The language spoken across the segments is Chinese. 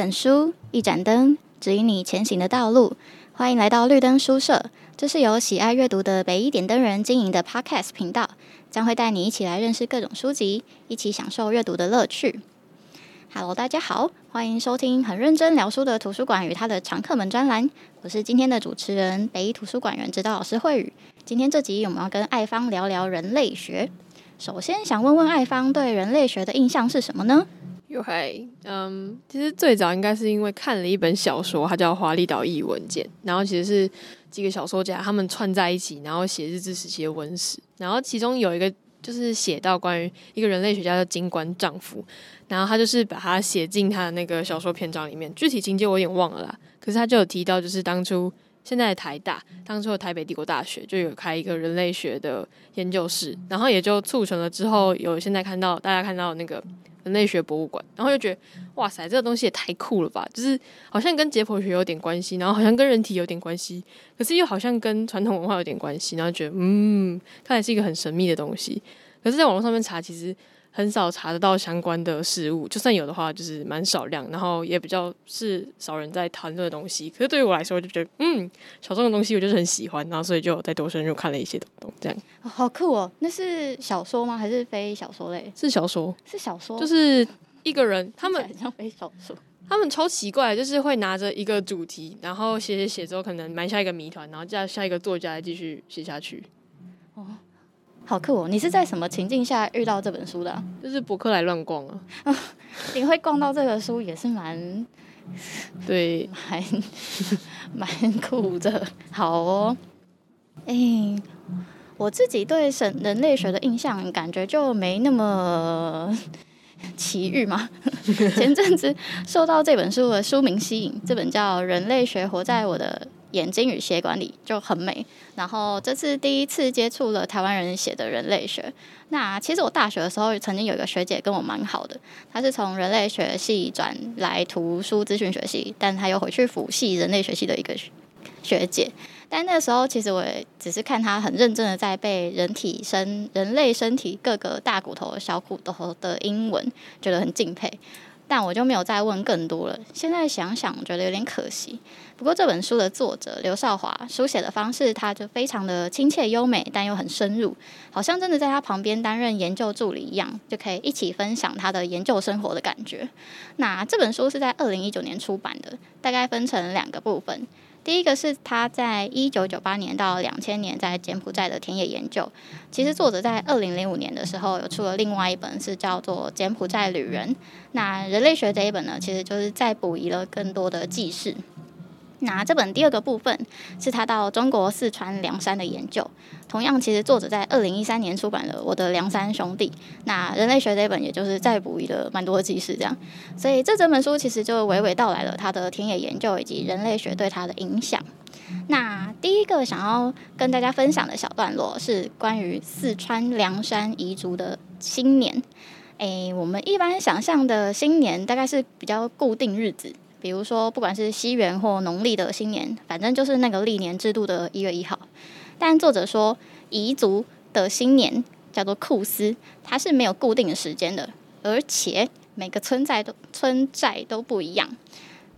本书，一盏灯，指引你前行的道路。欢迎来到绿灯书社，这是由喜爱阅读的北一点灯人经营的 Podcast 频道，将会带你一起来认识各种书籍，一起享受阅读的乐趣。Hello，大家好，欢迎收听很认真聊书的图书馆与它的常客们专栏。我是今天的主持人，北一图书馆员指导老师慧宇。今天这集我们要跟爱芳聊聊人类学。首先想问问爱芳对人类学的印象是什么呢？有嗨，嗯，其实最早应该是因为看了一本小说，它叫《华丽岛异闻录》，然后其实是几个小说家他们串在一起，然后写日治时期的文史，然后其中有一个就是写到关于一个人类学家叫金官丈夫，然后他就是把它写进他的那个小说篇章里面，具体情节我有点忘了啦，可是他就有提到，就是当初现在台大，当初的台北帝国大学就有开一个人类学的研究室，然后也就促成了之后有现在看到大家看到那个。人类学博物馆，然后就觉得哇塞，这个东西也太酷了吧！就是好像跟解剖学有点关系，然后好像跟人体有点关系，可是又好像跟传统文化有点关系，然后觉得嗯，看来是一个很神秘的东西。可是，在网络上面查，其实。很少查得到相关的事物，就算有的话，就是蛮少量，然后也比较是少人在谈论的东西。可是对于我来说，我就觉得嗯，小众的东西我就是很喜欢，然后所以就再多深入看了一些东东，这样。好酷哦！那是小说吗？还是非小说类？是小说，是小说，就是一个人，他们很像非小说，他们超奇怪，就是会拿着一个主题，然后写写写之后，可能埋下一个谜团，然后叫下一个作家来继续写下去。哦。好酷哦！你是在什么情境下遇到这本书的啊？就是博客来乱逛啊。你会逛到这个书也是蛮，对，蛮蛮酷的。好哦，哎、欸，我自己对神人类学的印象感觉就没那么奇遇嘛。前阵子受到这本书的书名吸引，这本叫《人类学活在我的》眼睛与血管里就很美，然后这次第一次接触了台湾人写的人类学。那其实我大学的时候曾经有一个学姐跟我蛮好的，她是从人类学系转来图书资讯学系，但她又回去辅系人类学系的一个学姐。但那时候其实我也只是看她很认真的在背人体身人类身体各个大骨头、小骨头的英文，觉得很敬佩。但我就没有再问更多了。现在想想，觉得有点可惜。不过这本书的作者刘少华书写的方式，他就非常的亲切优美，但又很深入，好像真的在他旁边担任研究助理一样，就可以一起分享他的研究生活的感觉。那这本书是在二零一九年出版的，大概分成两个部分。第一个是他在一九九八年到两千年在柬埔寨的田野研究。其实作者在二零零五年的时候有出了另外一本，是叫做《柬埔寨旅人》。那人类学这一本呢，其实就是再补遗了更多的记事。那这本第二个部分是他到中国四川凉山的研究，同样其实作者在二零一三年出版了《我的凉山兄弟》。那人类学这本也就是再补一了蛮多的记事，这样，所以这整本书其实就娓娓道来了他的田野研究以及人类学对他的影响。那第一个想要跟大家分享的小段落是关于四川凉山彝族的新年。诶，我们一般想象的新年大概是比较固定日子。比如说，不管是西元或农历的新年，反正就是那个历年制度的一月一号。但作者说，彝族的新年叫做库斯，它是没有固定的时间的，而且每个村寨都村寨都不一样。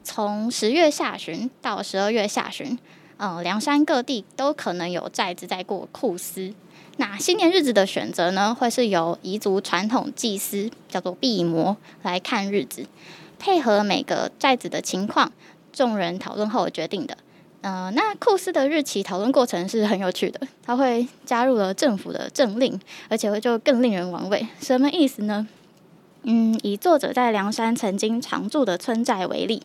从十月下旬到十二月下旬，嗯，凉山各地都可能有寨子在过库斯。那新年日子的选择呢，会是由彝族传统祭司叫做毕摩来看日子。配合每个寨子的情况，众人讨论后决定的。呃，那库斯的日期讨论过程是很有趣的，他会加入了政府的政令，而且会就更令人玩味。什么意思呢？嗯，以作者在凉山曾经常住的村寨为例，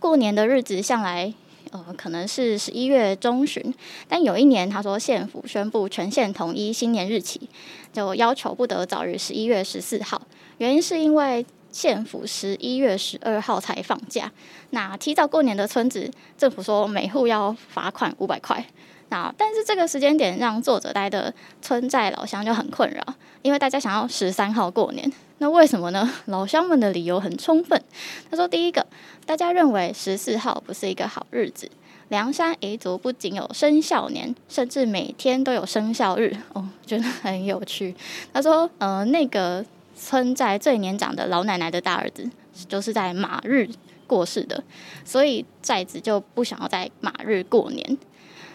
过年的日子向来呃可能是十一月中旬，但有一年他说县府宣布全县统一新年日期，就要求不得早于十一月十四号，原因是因为。县府十一月十二号才放假，那提早过年的村子，政府说每户要罚款五百块。那但是这个时间点让作者待的村寨老乡就很困扰，因为大家想要十三号过年。那为什么呢？老乡们的理由很充分。他说，第一个，大家认为十四号不是一个好日子。凉山彝族不仅有生肖年，甚至每天都有生肖日。哦，觉得很有趣。他说，呃，那个。村寨最年长的老奶奶的大儿子，就是在马日过世的，所以寨子就不想要在马日过年。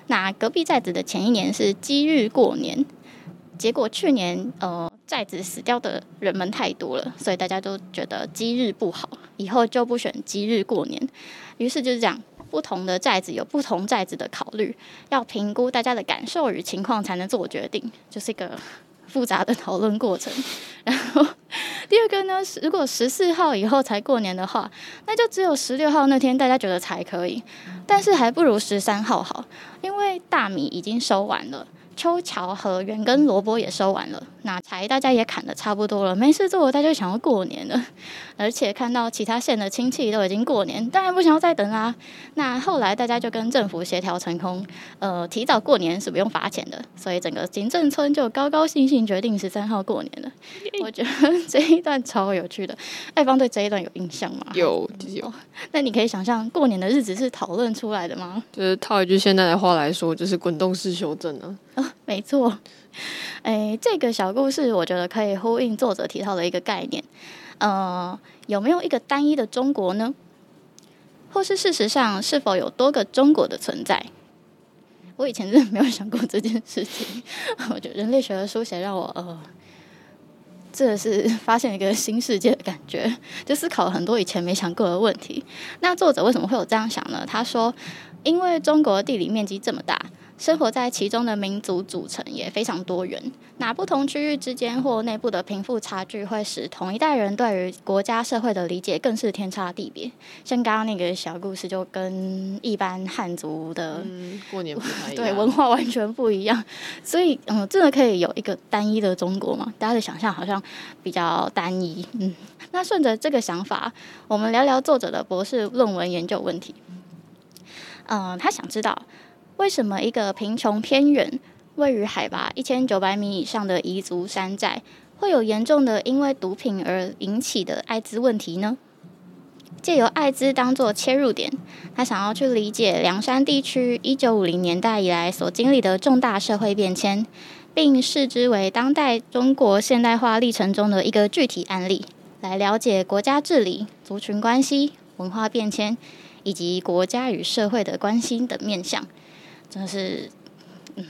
那隔壁寨子的前一年是鸡日过年，结果去年呃寨子死掉的人们太多了，所以大家都觉得鸡日不好，以后就不选鸡日过年。于是就是这样，不同的寨子有不同寨子的考虑，要评估大家的感受与情况才能做决定，就是一个复杂的讨论过程。然后第二个呢，如果十四号以后才过年的话，那就只有十六号那天大家觉得才可以，但是还不如十三号好，因为大米已经收完了。秋桥和圆跟萝卜也收完了，那柴大家也砍得差不多了，没事做，大家就想要过年了。而且看到其他县的亲戚都已经过年，当然不想要再等啦。那后来大家就跟政府协调成功，呃，提早过年是不用罚钱的，所以整个行政村就高高兴兴决定十三号过年了。我觉得这一段超有趣的，爱芳对这一段有印象吗？有，有。那你可以想象过年的日子是讨论出来的吗？就是套一句现在的话来说，就是滚动式修正啊。哦，没错。哎，这个小故事我觉得可以呼应作者提到的一个概念。呃，有没有一个单一的中国呢？或是事实上是否有多个中国的存在？我以前真的没有想过这件事情。我觉得人类学的书写让我呃，真的是发现一个新世界的感觉，就思考了很多以前没想过的问题。那作者为什么会有这样想呢？他说，因为中国地理面积这么大。生活在其中的民族组成也非常多元，那不同区域之间或内部的贫富差距，会使同一代人对于国家社会的理解更是天差地别。像刚刚那个小故事，就跟一般汉族的、嗯、过年 对，文化完全不一样。所以，嗯，真的可以有一个单一的中国吗？大家的想象好像比较单一。嗯，那顺着这个想法，我们聊聊作者的博士论文研究问题。嗯，他想知道。为什么一个贫穷偏远、位于海拔一千九百米以上的彝族山寨，会有严重的因为毒品而引起的艾滋问题呢？借由艾滋当作切入点，他想要去理解凉山地区一九五零年代以来所经历的重大社会变迁，并视之为当代中国现代化历程中的一个具体案例，来了解国家治理、族群关系、文化变迁以及国家与社会的关系等面向。真的是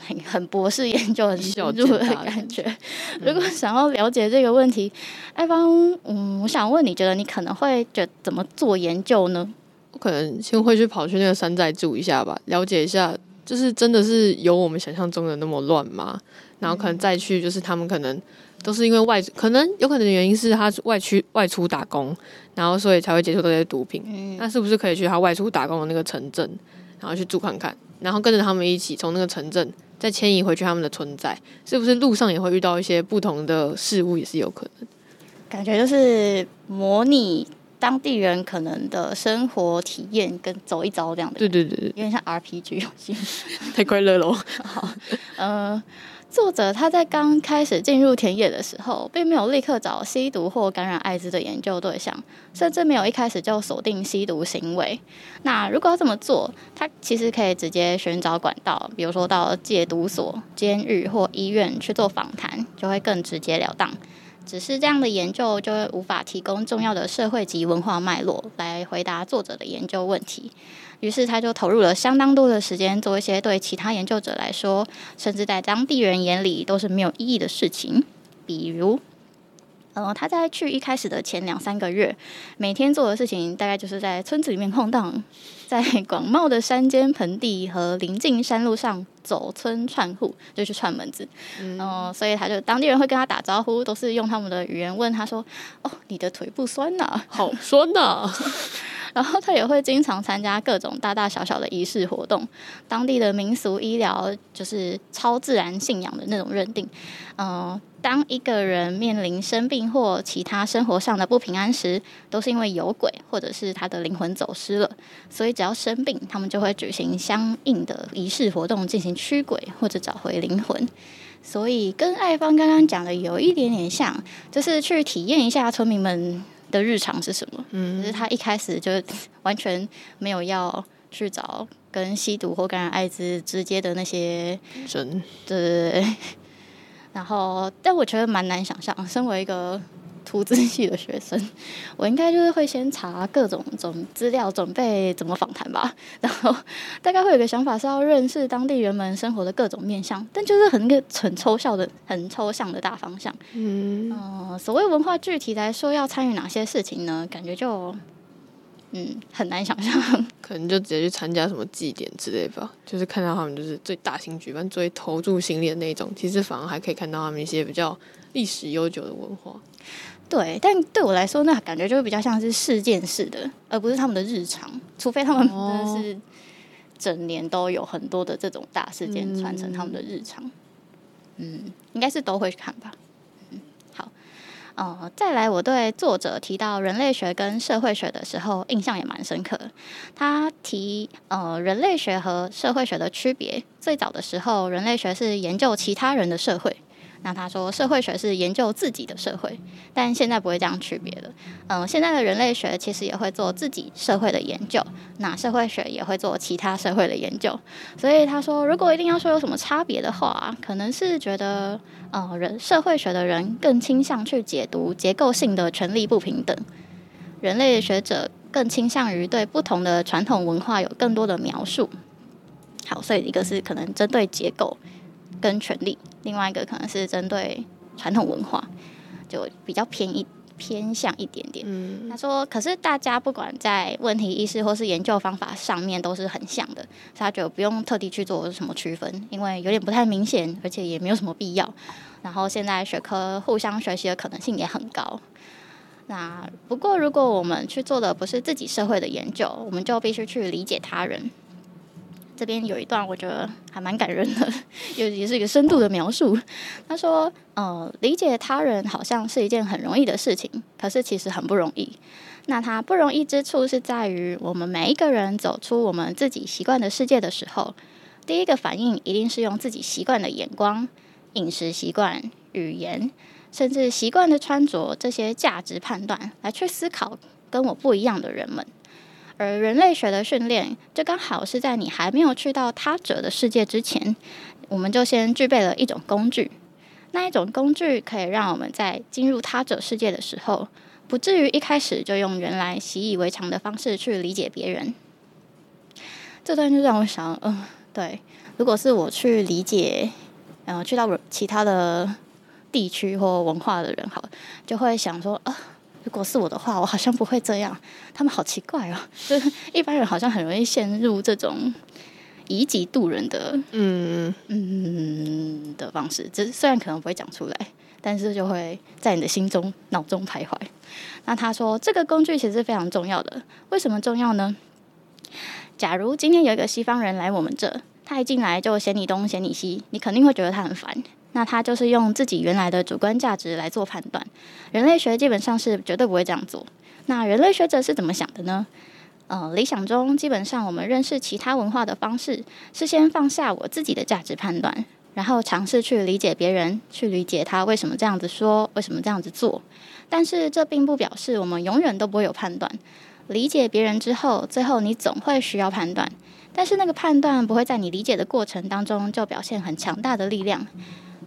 很很博士研究很深入的感觉。如果想要了解这个问题，艾芳，嗯，我想问你，觉得你可能会觉得怎么做研究呢？我可能先会去跑去那个山寨住一下吧，了解一下，就是真的是有我们想象中的那么乱吗？然后可能再去，就是他们可能都是因为外，可能有可能的原因是他外区外出打工，然后所以才会接触这些毒品。嗯，那是不是可以去他外出打工的那个城镇，然后去住看看？然后跟着他们一起从那个城镇再迁移回去他们的存在，是不是路上也会遇到一些不同的事物，也是有可能。感觉就是模拟当地人可能的生活体验，跟走一遭这样的。对对对对，有点像 RPG 游戏。太快乐了。好，呃。作者他在刚开始进入田野的时候，并没有立刻找吸毒或感染艾滋的研究对象，甚至没有一开始就锁定吸毒行为。那如果要这么做，他其实可以直接寻找管道，比如说到戒毒所、监狱或医院去做访谈，就会更直截了当。只是这样的研究就会无法提供重要的社会及文化脉络来回答作者的研究问题。于是他就投入了相当多的时间做一些对其他研究者来说，甚至在当地人眼里都是没有意义的事情，比如，呃，他在去一开始的前两三个月，每天做的事情大概就是在村子里面晃荡，在广袤的山间盆地和临近山路上走村串户，就去串门子。嗯、呃，所以他就当地人会跟他打招呼，都是用他们的语言问他说：“哦，你的腿不酸呐、啊？好酸呐、啊。”然后他也会经常参加各种大大小小的仪式活动，当地的民俗医疗就是超自然信仰的那种认定。嗯、呃，当一个人面临生病或其他生活上的不平安时，都是因为有鬼或者是他的灵魂走失了。所以只要生病，他们就会举行相应的仪式活动进行驱鬼或者找回灵魂。所以跟爱芳刚刚讲的有一点点像，就是去体验一下村民们的日常是什么？嗯，就是他一开始就完全没有要去找跟吸毒或感染艾滋直接的那些人，对对对。然后，但我觉得蛮难想象，身为一个图资系的学生，我应该就是会先查各种种资料，准备怎么访谈吧。然后大概会有个想法是要认识当地人们生活的各种面向，但就是很个很抽象的、很抽象的大方向。嗯，呃，所谓文化具体来说要参与哪些事情呢？感觉就。嗯，很难想象，可能就直接去参加什么祭典之类吧。就是看到他们就是最大型举办、最投注心力的那种。其实反而还可以看到他们一些比较历史悠久的文化。对，但对我来说，那感觉就会比较像是事件式的，而不是他们的日常。除非他们真的是整年都有很多的这种大事件传承他们的日常。嗯，嗯，应该是都会去看吧。呃，再来，我对作者提到人类学跟社会学的时候，印象也蛮深刻。他提呃，人类学和社会学的区别，最早的时候，人类学是研究其他人的社会。那他说，社会学是研究自己的社会，但现在不会这样区别了。嗯、现在的人类学其实也会做自己社会的研究，那社会学也会做其他社会的研究。所以他说，如果一定要说有什么差别的话，可能是觉得，呃，人社会学的人更倾向去解读结构性的权力不平等，人类学者更倾向于对不同的传统文化有更多的描述。好，所以一个是可能针对结构。跟权力，另外一个可能是针对传统文化，就比较偏一偏向一点点。嗯，他说，可是大家不管在问题意识或是研究方法上面都是很像的，所以他觉得不用特地去做什么区分，因为有点不太明显，而且也没有什么必要。然后现在学科互相学习的可能性也很高。那不过如果我们去做的不是自己社会的研究，我们就必须去理解他人。这边有一段我觉得还蛮感人的，也也是一个深度的描述。他说：“呃，理解他人好像是一件很容易的事情，可是其实很不容易。那它不容易之处是在于，我们每一个人走出我们自己习惯的世界的时候，第一个反应一定是用自己习惯的眼光、饮食习惯、语言，甚至习惯的穿着这些价值判断来去思考跟我不一样的人们。”而人类学的训练，就刚好是在你还没有去到他者的世界之前，我们就先具备了一种工具。那一种工具可以让我们在进入他者世界的时候，不至于一开始就用原来习以为常的方式去理解别人。这段就让我想，嗯、对，如果是我去理解，然、呃，去到其他的地区或文化的人，好，就会想说，啊、如果是我的话，我好像不会这样。他们好奇怪哦，就 是一般人好像很容易陷入这种以己度人的嗯嗯的方式。这虽然可能不会讲出来，但是就会在你的心中、脑中徘徊。那他说，这个工具其实是非常重要的。为什么重要呢？假如今天有一个西方人来我们这，他一进来就嫌你东嫌你西，你肯定会觉得他很烦。那他就是用自己原来的主观价值来做判断，人类学基本上是绝对不会这样做。那人类学者是怎么想的呢？呃，理想中基本上我们认识其他文化的方式是先放下我自己的价值判断，然后尝试去理解别人，去理解他为什么这样子说，为什么这样子做。但是这并不表示我们永远都不会有判断。理解别人之后，最后你总会需要判断，但是那个判断不会在你理解的过程当中就表现很强大的力量。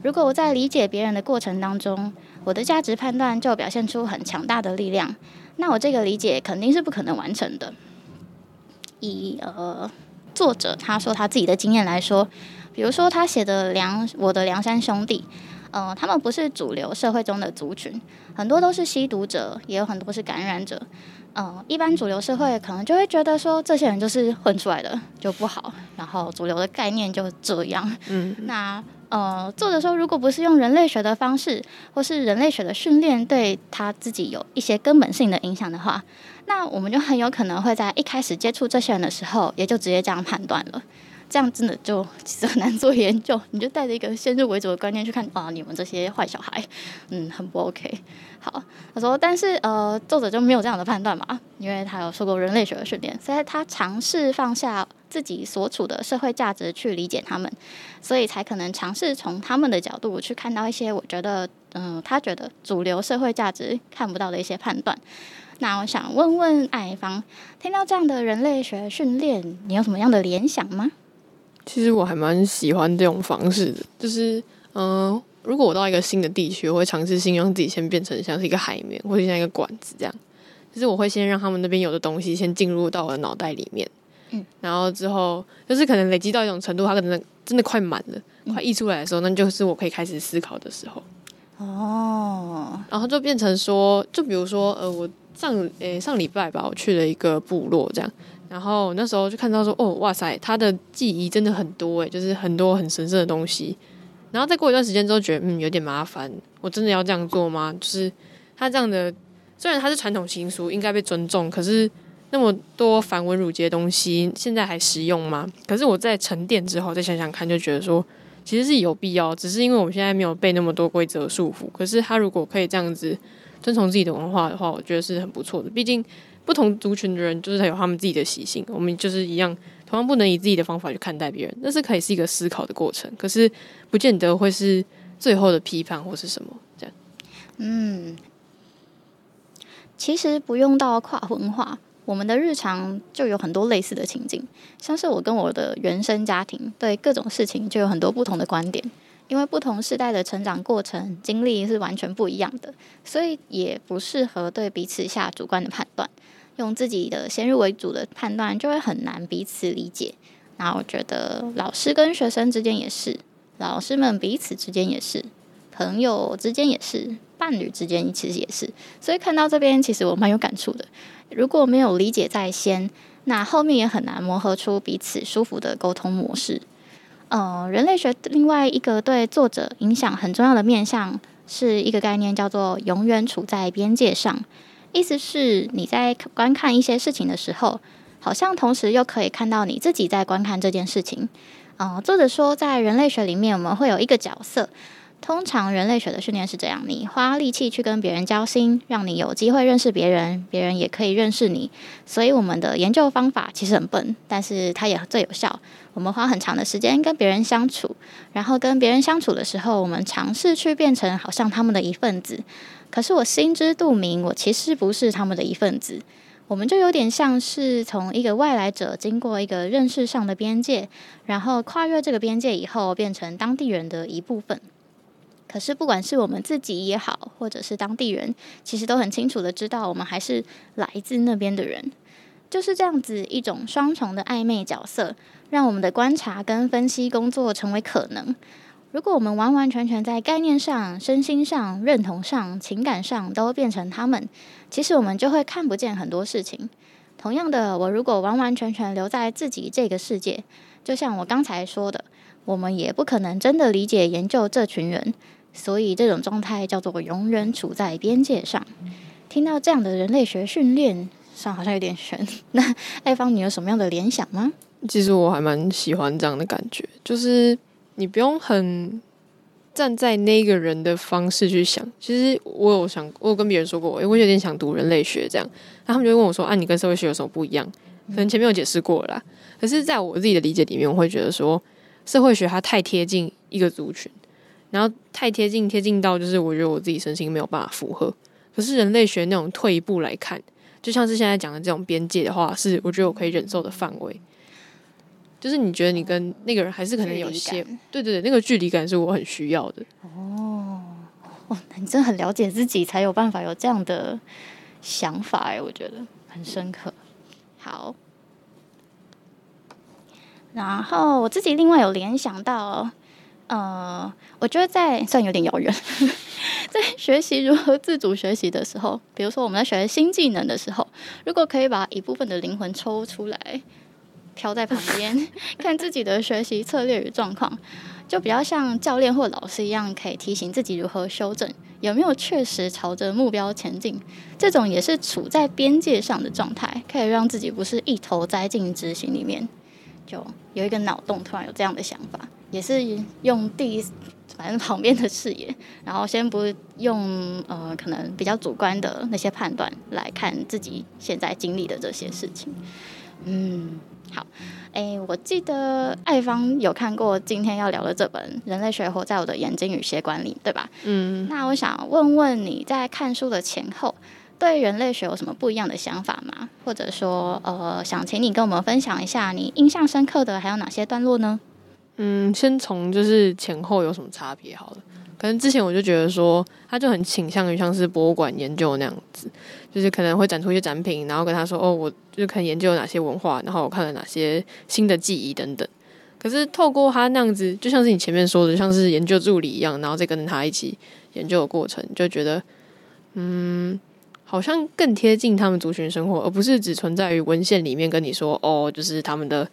如果我在理解别人的过程当中，我的价值判断就表现出很强大的力量，那我这个理解肯定是不可能完成的。以呃作者他说他自己的经验来说，比如说他写的梁我的梁山兄弟，呃，他们不是主流社会中的族群，很多都是吸毒者，也有很多是感染者。呃，一般主流社会可能就会觉得说，这些人就是混出来的就不好，然后主流的概念就这样。嗯，那。呃，作者说，如果不是用人类学的方式，或是人类学的训练对他自己有一些根本性的影响的话，那我们就很有可能会在一开始接触这些人的时候，也就直接这样判断了。这样真的就其实很难做研究，你就带着一个先入为主的观念去看啊，你们这些坏小孩，嗯，很不 OK。好，他说，但是呃，作者就没有这样的判断嘛，因为他有受过人类学的训练，所以他尝试放下自己所处的社会价值去理解他们，所以才可能尝试从他们的角度去看到一些我觉得，嗯、他觉得主流社会价值看不到的一些判断。那我想问问艾芳，听到这样的人类学训练，你有什么样的联想吗？其实我还蛮喜欢这种方式的，就是，嗯、呃，如果我到一个新的地区，我会尝试性让自己先变成像是一个海绵，或者像一个管子这样。就是我会先让他们那边有的东西先进入到我的脑袋里面，嗯，然后之后就是可能累积到一种程度，它可能真的快满了，嗯、快溢出来的时候，那就是我可以开始思考的时候。哦，然后就变成说，就比如说，呃，我上诶、欸、上礼拜吧，我去了一个部落这样，然后那时候就看到说，哦，哇塞，他的记忆真的很多诶，就是很多很神圣的东西。然后再过一段时间之后，觉得嗯有点麻烦，我真的要这样做吗？就是他这样的，虽然他是传统习俗，应该被尊重，可是那么多繁文縟节的东西，现在还实用吗？可是我在沉淀之后再想想看，就觉得说。其实是有必要，只是因为我们现在没有被那么多规则束缚。可是他如果可以这样子遵从自己的文化的话，我觉得是很不错的。毕竟不同族群的人就是他有他们自己的习性，我们就是一样，同样不能以自己的方法去看待别人。那是可以是一个思考的过程，可是不见得会是最后的批判或是什么这样。嗯，其实不用到跨文化。我们的日常就有很多类似的情景，像是我跟我的原生家庭对各种事情就有很多不同的观点，因为不同世代的成长过程经历是完全不一样的，所以也不适合对彼此下主观的判断，用自己的先入为主的判断就会很难彼此理解。那我觉得老师跟学生之间也是，老师们彼此之间也是，朋友之间也是，伴侣之间其实也是，所以看到这边其实我蛮有感触的。如果没有理解在先，那后面也很难磨合出彼此舒服的沟通模式。呃，人类学另外一个对作者影响很重要的面向，是一个概念，叫做“永远处在边界上”。意思是你在观看一些事情的时候，好像同时又可以看到你自己在观看这件事情。呃，作者说，在人类学里面，我们会有一个角色。通常人类学的训练是这样：你花力气去跟别人交心，让你有机会认识别人，别人也可以认识你。所以我们的研究方法其实很笨，但是它也最有效。我们花很长的时间跟别人相处，然后跟别人相处的时候，我们尝试去变成好像他们的一份子。可是我心知肚明，我其实不是他们的一份子。我们就有点像是从一个外来者经过一个认识上的边界，然后跨越这个边界以后，变成当地人的一部分。可是，不管是我们自己也好，或者是当地人，其实都很清楚的知道，我们还是来自那边的人。就是这样子一种双重的暧昧角色，让我们的观察跟分析工作成为可能。如果我们完完全全在概念上、身心上、认同上、情感上都变成他们，其实我们就会看不见很多事情。同样的，我如果完完全全留在自己这个世界，就像我刚才说的，我们也不可能真的理解研究这群人。所以这种状态叫做永远处在边界上。听到这样的人类学训练，上好像有点悬。那爱芳，你有什么样的联想吗？其实我还蛮喜欢这样的感觉，就是你不用很站在那个人的方式去想。其实我有想，我有跟别人说过，诶，我有点想读人类学这样。那他们就会问我说：“啊，你跟社会学有什么不一样？”可能前面有解释过了啦。可是在我自己的理解里面，我会觉得说，社会学它太贴近一个族群。然后太贴近，贴近到就是我觉得我自己身心没有办法负荷。可是人类学那种退一步来看，就像是现在讲的这种边界的话，是我觉得我可以忍受的范围。就是你觉得你跟那个人还是可能有些，对对对，那个距离感是我很需要的。哦，哇，你真的很了解自己，才有办法有这样的想法哎，我觉得很深刻。好，然后我自己另外有联想到。呃，我觉得在算有点遥远，在学习如何自主学习的时候，比如说我们在学新技能的时候，如果可以把一部分的灵魂抽出来，飘在旁边，看自己的学习策略与状况，就比较像教练或老师一样，可以提醒自己如何修正，有没有确实朝着目标前进。这种也是处在边界上的状态，可以让自己不是一头栽进执行里面，就有一个脑洞，突然有这样的想法。也是用第一，反正旁边的视野，然后先不用呃，可能比较主观的那些判断来看自己现在经历的这些事情。嗯，好，哎，我记得爱芳有看过今天要聊的这本《人类学活在我的眼睛与血管里》，对吧？嗯。那我想问问你在看书的前后，对人类学有什么不一样的想法吗？或者说，呃，想请你跟我们分享一下你印象深刻的还有哪些段落呢？嗯，先从就是前后有什么差别好了。可能之前我就觉得说，他就很倾向于像是博物馆研究那样子，就是可能会展出一些展品，然后跟他说，哦，我就可能研究哪些文化，然后我看了哪些新的记忆等等。可是透过他那样子，就像是你前面说的，像是研究助理一样，然后再跟他一起研究的过程，就觉得，嗯，好像更贴近他们族群生活，而不是只存在于文献里面跟你说，哦，就是他们的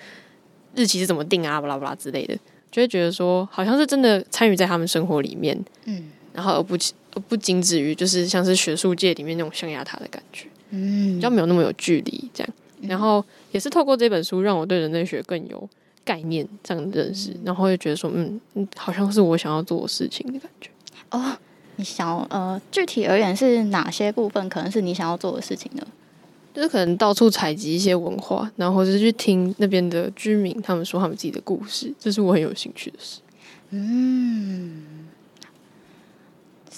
日期是怎么定啊，巴拉巴拉之类的。就会觉得说，好像是真的参与在他们生活里面，嗯，然后而不而不仅止于就是像是学术界里面那种象牙塔的感觉，嗯，比较没有那么有距离这样。然后也是透过这本书，让我对人类学更有概念这样的认识，然后就觉得说，嗯嗯，好像是我想要做的事情的感觉。哦，你想呃，具体而言是哪些部分可能是你想要做的事情呢？就是可能到处采集一些文化，然后就去听那边的居民他们说他们自己的故事，这是我很有兴趣的事。嗯，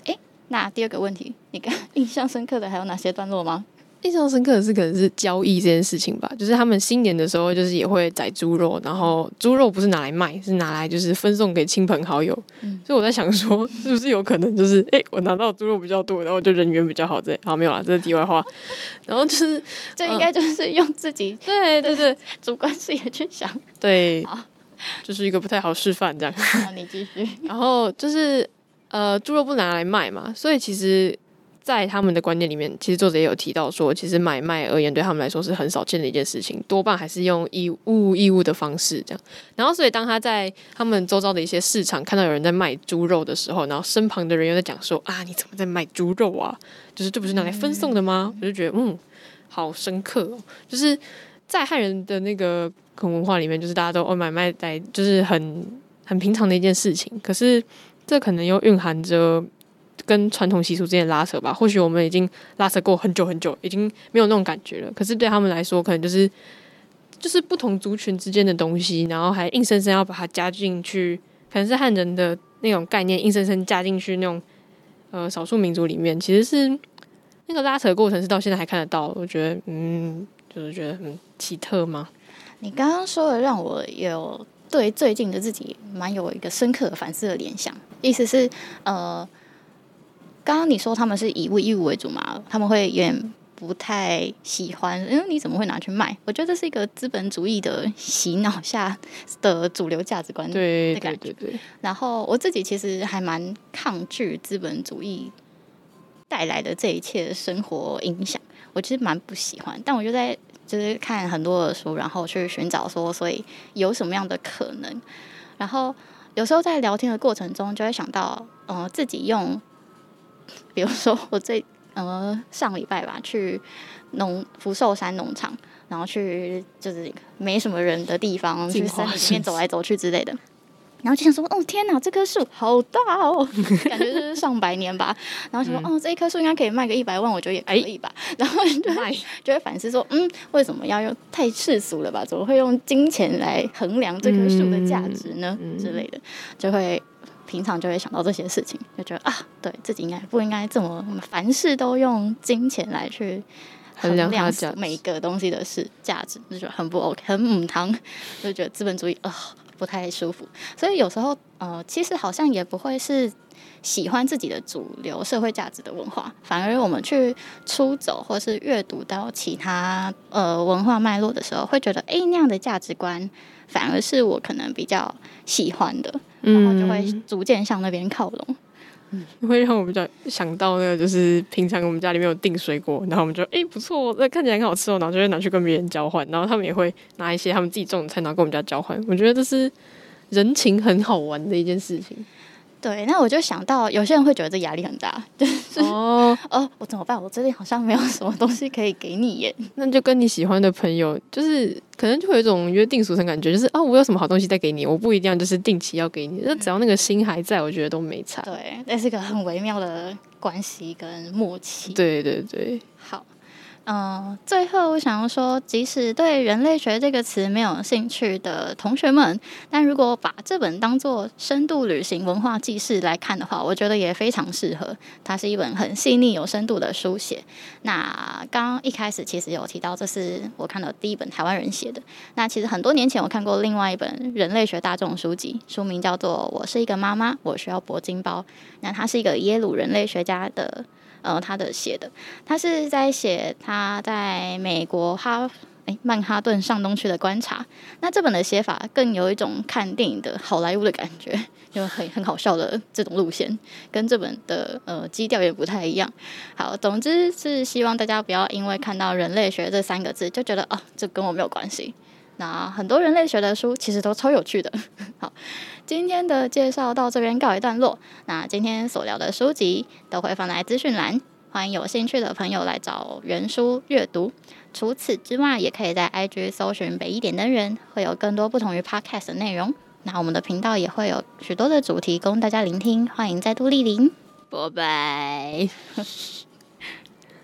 诶，那第二个问题，你刚 印象深刻的还有哪些段落吗？印象深刻的是可能是交易这件事情吧，就是他们新年的时候，就是也会宰猪肉，然后猪肉不是拿来卖，是拿来就是分送给亲朋好友。嗯，所以我在想说，是不是有可能就是，哎、欸，我拿到猪肉比较多，然后就人缘比较好这样？好，没有啦，这是题外话。然后就是，这应该就是用自己 对对对 主观视野去想，对，就是一个不太好示范这样。好，你继续。然后就是呃，猪肉不拿来卖嘛，所以其实。在他们的观念里面，其实作者也有提到说，其实买卖而言对他们来说是很少见的一件事情，多半还是用以物易物的方式这样。然后，所以当他在他们周遭的一些市场看到有人在卖猪肉的时候，然后身旁的人又在讲说：“啊，你怎么在卖猪肉啊？就是这不是拿来分送的吗？”我就觉得，嗯，好深刻哦。就是在汉人的那个文化里面，就是大家都哦买卖在就是很很平常的一件事情。可是这可能又蕴含着。跟传统习俗之间的拉扯吧，或许我们已经拉扯过很久很久，已经没有那种感觉了。可是对他们来说，可能就是就是不同族群之间的东西，然后还硬生生要把它加进去，可能是汉人的那种概念，硬生生加进去那种呃少数民族里面，其实是那个拉扯过程是到现在还看得到。我觉得，嗯，就是觉得很奇特吗？你刚刚说的让我有对最近的自己蛮有一个深刻的反思的联想，意思是呃。刚刚你说他们是以物易物为主嘛？他们会有点不太喜欢，因为你怎么会拿去卖？我觉得这是一个资本主义的洗脑下的主流价值观的感觉。对对对对。然后我自己其实还蛮抗拒资本主义带来的这一切的生活影响，我其实蛮不喜欢。但我就在就是看很多的书，然后去寻找说，所以有什么样的可能？然后有时候在聊天的过程中，就会想到，呃，自己用。比如说，我最呃上礼拜吧，去农福寿山农场，然后去就是没什么人的地方，去森林里面走来走去之类的。然后就想说，哦天哪，这棵树好大哦，感觉就是 上百年吧。然后想说，哦，这一棵树应该可以卖个一百万，我觉得也可以吧。然后就会 就会反思说，嗯，为什么要用太世俗了吧？怎么会用金钱来衡量这棵树的价值呢？之类的，就会。平常就会想到这些事情，就觉得啊，对自己应该不应该这么凡事都用金钱来去衡量每个东西的是价值，就觉得很不 OK，很母汤，就觉得资本主义啊、不太舒服。所以有时候呃，其实好像也不会是喜欢自己的主流社会价值的文化，反而我们去出走或是阅读到其他呃文化脉络的时候，会觉得哎，那样的价值观反而是我可能比较喜欢的。然后就会逐渐向那边靠拢，嗯，会让我比较想到那个，就是平常我们家里面有订水果，然后我们就哎不错，那看起来很好吃哦，然后就会拿去跟别人交换，然后他们也会拿一些他们自己种的菜，然后跟我们家交换。我觉得这是人情很好玩的一件事情。对，那我就想到，有些人会觉得这压力很大，就是哦，哦，我怎么办？我这里好像没有什么东西可以给你耶。那就跟你喜欢的朋友，就是可能就会有一种约定俗成感觉，就是啊、哦，我有什么好东西再给你，我不一定要就是定期要给你，那、嗯、只要那个心还在，我觉得都没差。对，那是一个很微妙的关系跟默契。对对对，好。嗯，最后我想要说，即使对人类学这个词没有兴趣的同学们，但如果把这本当做深度旅行文化纪事来看的话，我觉得也非常适合。它是一本很细腻、有深度的书写。那刚刚一开始其实有提到，这是我看到第一本台湾人写的。那其实很多年前我看过另外一本人类学大众书籍，书名叫做《我是一个妈妈，我需要铂金包》。那他是一个耶鲁人类学家的。呃，他的写的，他是在写他在美国哈诶曼哈顿上东区的观察。那这本的写法更有一种看电影的好莱坞的感觉，就很很好笑的这种路线，跟这本的呃基调也不太一样。好，总之是希望大家不要因为看到人类学这三个字就觉得哦，这跟我没有关系。那很多人类学的书其实都超有趣的。好，今天的介绍到这边告一段落。那今天所聊的书籍都会放在资讯栏，欢迎有兴趣的朋友来找原书阅读。除此之外，也可以在 IG 搜寻北一点灯人，会有更多不同于 Podcast 的内容。那我们的频道也会有许多的主题供大家聆听，欢迎再度莅临。拜拜。